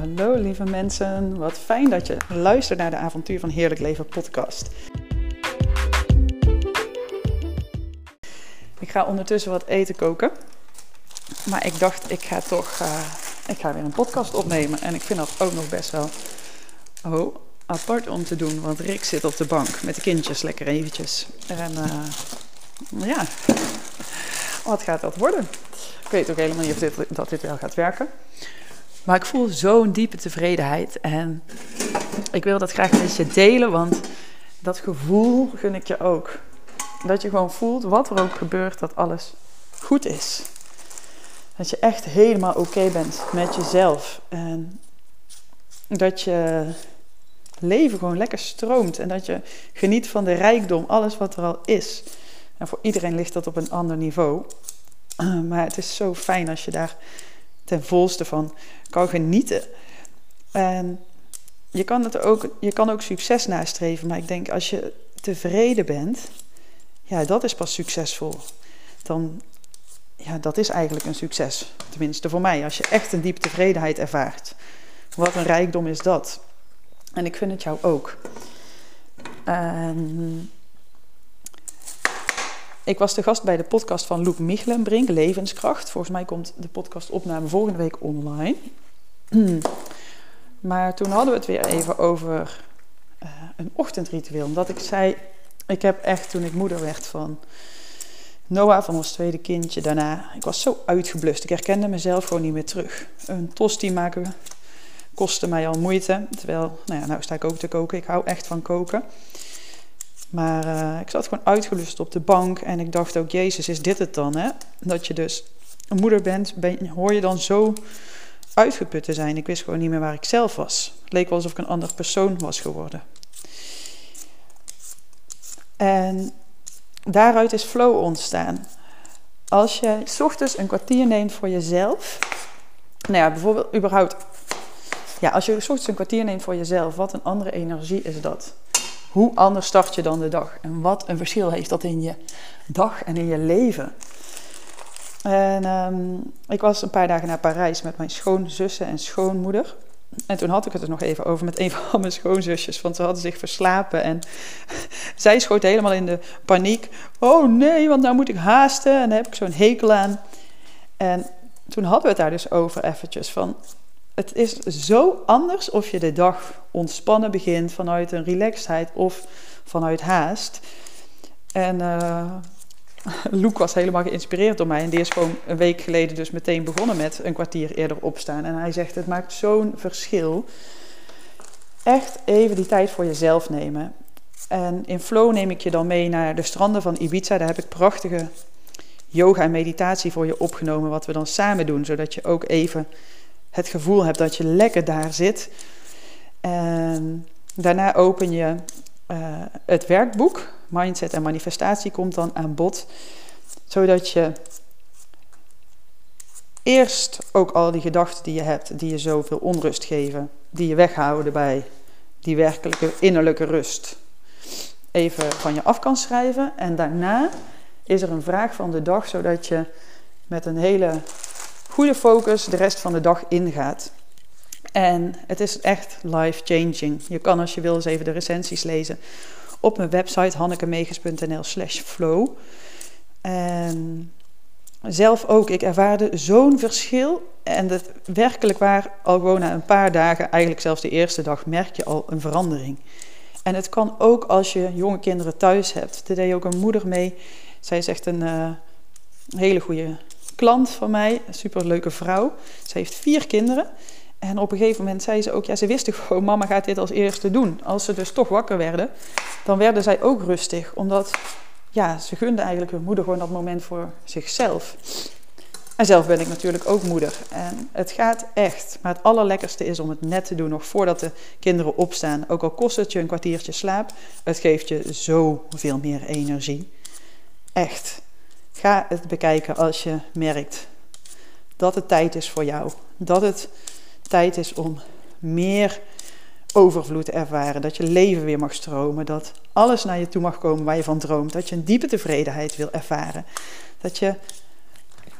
Hallo lieve mensen, wat fijn dat je luistert naar de Avontuur van Heerlijk Leven podcast. Ik ga ondertussen wat eten koken, maar ik dacht ik ga toch, uh, ik ga weer een podcast opnemen en ik vind dat ook nog best wel oh, apart om te doen, want Rick zit op de bank met de kindjes lekker eventjes. En uh, ja, wat gaat dat worden? Ik weet ook helemaal niet of dit, dat dit wel gaat werken. Maar ik voel zo'n diepe tevredenheid. En ik wil dat graag met je delen, want dat gevoel gun ik je ook. Dat je gewoon voelt, wat er ook gebeurt, dat alles goed is. Dat je echt helemaal oké bent met jezelf. En dat je leven gewoon lekker stroomt. En dat je geniet van de rijkdom, alles wat er al is. En voor iedereen ligt dat op een ander niveau. Maar het is zo fijn als je daar ten volste van kan genieten. En je kan, het ook, je kan ook succes nastreven, maar ik denk als je tevreden bent, ja, dat is pas succesvol. Dan, ja, dat is eigenlijk een succes. Tenminste voor mij, als je echt een diepe tevredenheid ervaart. Wat een rijkdom is dat. En ik vind het jou ook. Ik was de gast bij de podcast van Loek Michelenbrink, Levenskracht. Volgens mij komt de podcastopname volgende week online. Maar toen hadden we het weer even over uh, een ochtendritueel. Omdat ik zei, ik heb echt toen ik moeder werd van Noah, van ons tweede kindje daarna, ik was zo uitgeblust. Ik herkende mezelf gewoon niet meer terug. Een tosti maken kostte mij al moeite. Terwijl, nou ja, nou sta ik ook te koken. Ik hou echt van koken. Maar uh, ik zat gewoon uitgelust op de bank en ik dacht ook, Jezus, is dit het dan? Hè? Dat je dus een moeder bent, ben, hoor je dan zo uitgeput te zijn. Ik wist gewoon niet meer waar ik zelf was. Het leek wel alsof ik een ander persoon was geworden. En daaruit is flow ontstaan. Als je s ochtends een kwartier neemt voor jezelf. Nou ja, bijvoorbeeld überhaupt. Ja, als je s ochtends een kwartier neemt voor jezelf, wat een andere energie is dat? Hoe anders start je dan de dag? En wat een verschil heeft dat in je dag en in je leven? En um, ik was een paar dagen naar Parijs met mijn schoonzussen en schoonmoeder. En toen had ik het er nog even over met een van mijn schoonzusjes, want ze hadden zich verslapen. En zij schoot helemaal in de paniek. Oh nee, want nou moet ik haasten en daar heb ik zo'n hekel aan. En toen hadden we het daar dus over eventjes van... Het is zo anders of je de dag ontspannen begint vanuit een relaxedheid of vanuit haast. En uh, was helemaal geïnspireerd door mij. En die is gewoon een week geleden dus meteen begonnen met een kwartier eerder opstaan. En hij zegt, het maakt zo'n verschil. Echt even die tijd voor jezelf nemen. En in flow neem ik je dan mee naar de stranden van Ibiza. Daar heb ik prachtige yoga en meditatie voor je opgenomen. Wat we dan samen doen. Zodat je ook even het gevoel hebt dat je lekker daar zit. En daarna open je uh, het werkboek mindset en manifestatie komt dan aan bod. Zodat je eerst ook al die gedachten die je hebt, die je zoveel onrust geven, die je weghouden bij die werkelijke innerlijke rust, even van je af kan schrijven. En daarna is er een vraag van de dag, zodat je met een hele goede focus de rest van de dag ingaat. En het is echt life-changing. Je kan als je wil eens even de recensies lezen op mijn website hannekemeges.nl slash flow. En zelf ook, ik ervaarde zo'n verschil. En het werkelijk waar, al gewoon na een paar dagen, eigenlijk zelfs de eerste dag, merk je al een verandering. En het kan ook als je jonge kinderen thuis hebt. Er deed ook een moeder mee. Zij is echt een uh, hele goede klant van mij, een superleuke vrouw. Ze heeft vier kinderen. En op een gegeven moment zei ze ook, ja, ze wisten gewoon, mama gaat dit als eerste doen. Als ze dus toch wakker werden, dan werden zij ook rustig. Omdat, ja, ze gunden eigenlijk hun moeder gewoon dat moment voor zichzelf. En zelf ben ik natuurlijk ook moeder. En het gaat echt. Maar het allerlekkerste is om het net te doen, nog voordat de kinderen opstaan. Ook al kost het je een kwartiertje slaap, het geeft je zoveel meer energie. Echt. Ga het bekijken als je merkt dat het tijd is voor jou. Dat het tijd is om meer overvloed te ervaren. Dat je leven weer mag stromen. Dat alles naar je toe mag komen waar je van droomt. Dat je een diepe tevredenheid wil ervaren. Dat je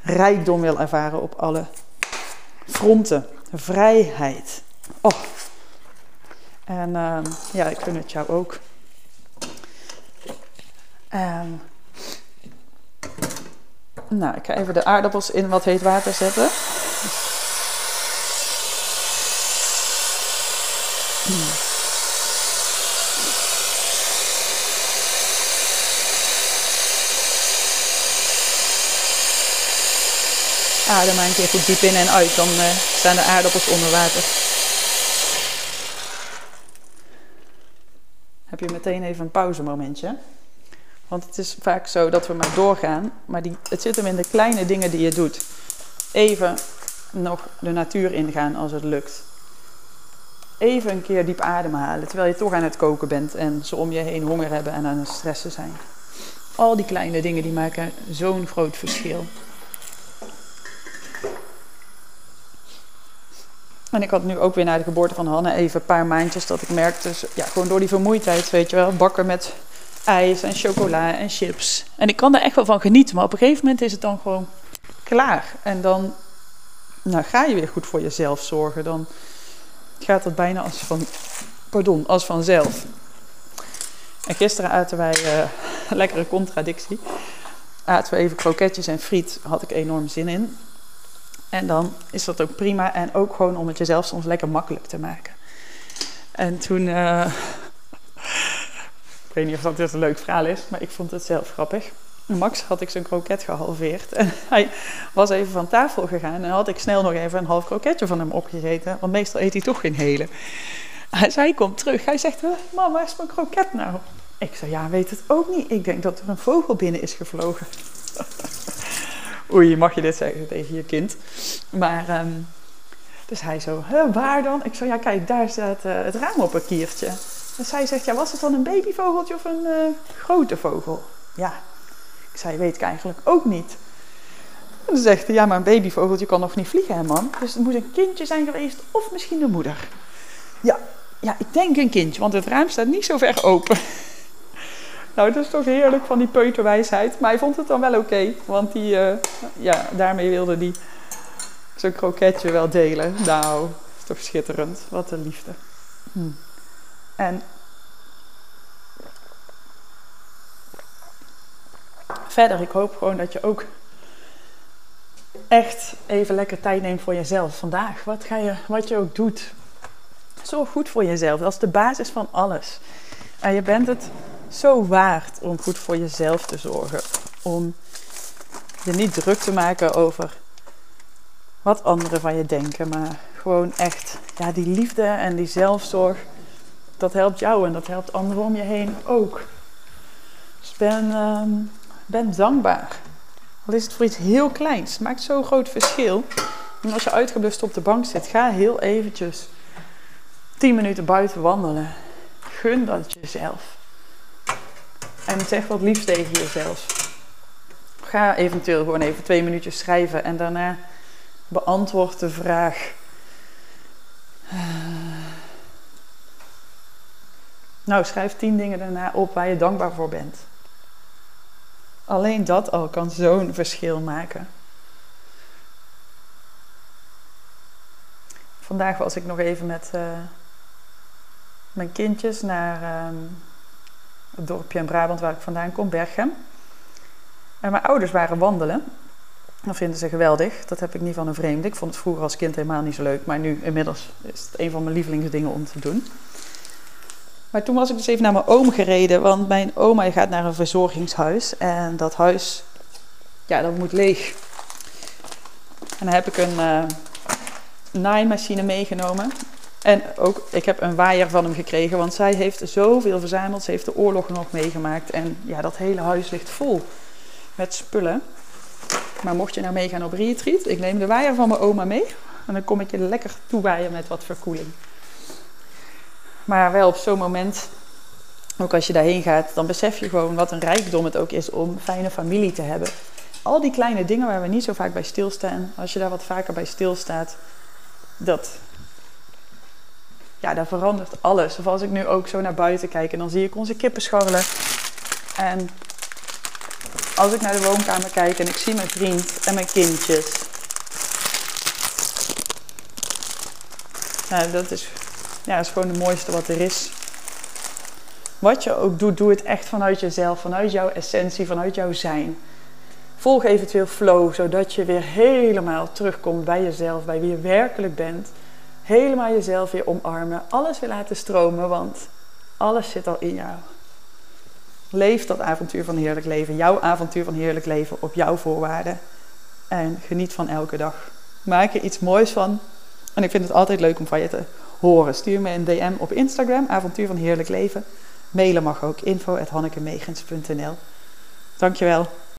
rijkdom wil ervaren op alle fronten. Vrijheid. Oh. En ehm, ja, ik gun het jou ook. Um, nou, ik ga even de aardappels in wat heet water zetten. Adem maar een keer goed diep in en uit, dan uh, staan de aardappels onder water. Heb je meteen even een pauzemomentje. Want het is vaak zo dat we maar doorgaan, maar die, het zit hem in de kleine dingen die je doet. Even nog de natuur ingaan als het lukt. Even een keer diep ademhalen terwijl je toch aan het koken bent en ze om je heen honger hebben en aan het stressen zijn. Al die kleine dingen die maken zo'n groot verschil. En ik had nu ook weer na de geboorte van Hanne even een paar maandjes dat ik merkte, ja, gewoon door die vermoeidheid, weet je wel, bakken met ijs en chocola en chips. En ik kan er echt wel van genieten, maar op een gegeven moment is het dan gewoon klaar. En dan nou, ga je weer goed voor jezelf zorgen. Dan gaat het bijna als van, pardon, als vanzelf. En gisteren aten wij, uh, lekkere contradictie, aten we even kroketjes en friet. Had ik enorm zin in. En dan is dat ook prima. En ook gewoon om het jezelf soms lekker makkelijk te maken. En toen... Uh, ik weet niet of dat dit een leuk verhaal is, maar ik vond het zelf grappig. Max had ik zijn kroket gehalveerd. En hij was even van tafel gegaan en had ik snel nog even een half kroketje van hem opgegeten. Want meestal eet hij toch geen hele. Hij komt terug. Hij zegt, mama, waar is mijn kroket nou? Ik zei, ja, weet het ook niet. Ik denk dat er een vogel binnen is gevlogen. Oei, mag je dit zeggen tegen je kind? Maar, um, dus hij zo, waar dan? Ik zei, ja, kijk, daar staat uh, het raam op een kiertje. En zij zegt, ja, was het dan een babyvogeltje of een uh, grote vogel? Ja, ik zei, weet ik eigenlijk ook niet. En dan zegt ja, maar een babyvogeltje kan nog niet vliegen, hè, man. Dus het moet een kindje zijn geweest of misschien de moeder. Ja, ja, ik denk een kindje, want het raam staat niet zo ver open. nou, dat is toch heerlijk van die peuterwijsheid. Maar hij vond het dan wel oké, want die, uh, ja, daarmee wilde hij zijn kroketje wel delen. Nou, is toch schitterend. Wat een liefde. Hm. En verder, ik hoop gewoon dat je ook echt even lekker tijd neemt voor jezelf vandaag. Wat, ga je, wat je ook doet. Zorg goed voor jezelf. Dat is de basis van alles. En je bent het zo waard om goed voor jezelf te zorgen. Om je niet druk te maken over wat anderen van je denken. Maar gewoon echt ja, die liefde en die zelfzorg dat helpt jou en dat helpt anderen om je heen ook. Dus ben, uh, ben dankbaar. Al is het voor iets heel kleins. Het maakt zo'n groot verschil. En als je uitgeblust op de bank zit, ga heel eventjes 10 minuten buiten wandelen. Gun dat jezelf. En zeg wat liefs tegen jezelf. Ga eventueel gewoon even twee minuutjes schrijven en daarna beantwoord de vraag. Nou, schrijf tien dingen daarna op waar je dankbaar voor bent. Alleen dat al kan zo'n verschil maken. Vandaag was ik nog even met uh, mijn kindjes naar uh, het dorpje in Brabant waar ik vandaan kom, Berchem. En mijn ouders waren wandelen. Dat vinden ze geweldig. Dat heb ik niet van een vreemde. Ik vond het vroeger als kind helemaal niet zo leuk. Maar nu inmiddels is het een van mijn lievelingsdingen om te doen. Maar toen was ik dus even naar mijn oom gereden, want mijn oma gaat naar een verzorgingshuis. En dat huis, ja, dat moet leeg. En dan heb ik een uh, naaimachine meegenomen. En ook, ik heb een waaier van hem gekregen, want zij heeft zoveel verzameld. Ze heeft de oorlog nog meegemaakt. En ja, dat hele huis ligt vol met spullen. Maar mocht je nou meegaan op retreat, ik neem de waaier van mijn oma mee. En dan kom ik je lekker toewaaien met wat verkoeling. Maar wel op zo'n moment, ook als je daarheen gaat, dan besef je gewoon wat een rijkdom het ook is om fijne familie te hebben. Al die kleine dingen waar we niet zo vaak bij stilstaan, als je daar wat vaker bij stilstaat, dat, ja, dat verandert alles. Of als ik nu ook zo naar buiten kijk en dan zie ik onze kippen scharrelen. En als ik naar de woonkamer kijk en ik zie mijn vriend en mijn kindjes. Nou, dat is, ja, is gewoon het mooiste wat er is. Wat je ook doet, doe het echt vanuit jezelf, vanuit jouw essentie, vanuit jouw zijn. Volg eventueel flow, zodat je weer helemaal terugkomt bij jezelf, bij wie je werkelijk bent. Helemaal jezelf weer omarmen, alles weer laten stromen, want alles zit al in jou. Leef dat avontuur van heerlijk leven, jouw avontuur van heerlijk leven op jouw voorwaarden. En geniet van elke dag. Maak er iets moois van. En ik vind het altijd leuk om van je te horen. Stuur me een DM op Instagram, avontuur van heerlijk leven. Mailen mag ook, info.hannekemegens.nl Dankjewel.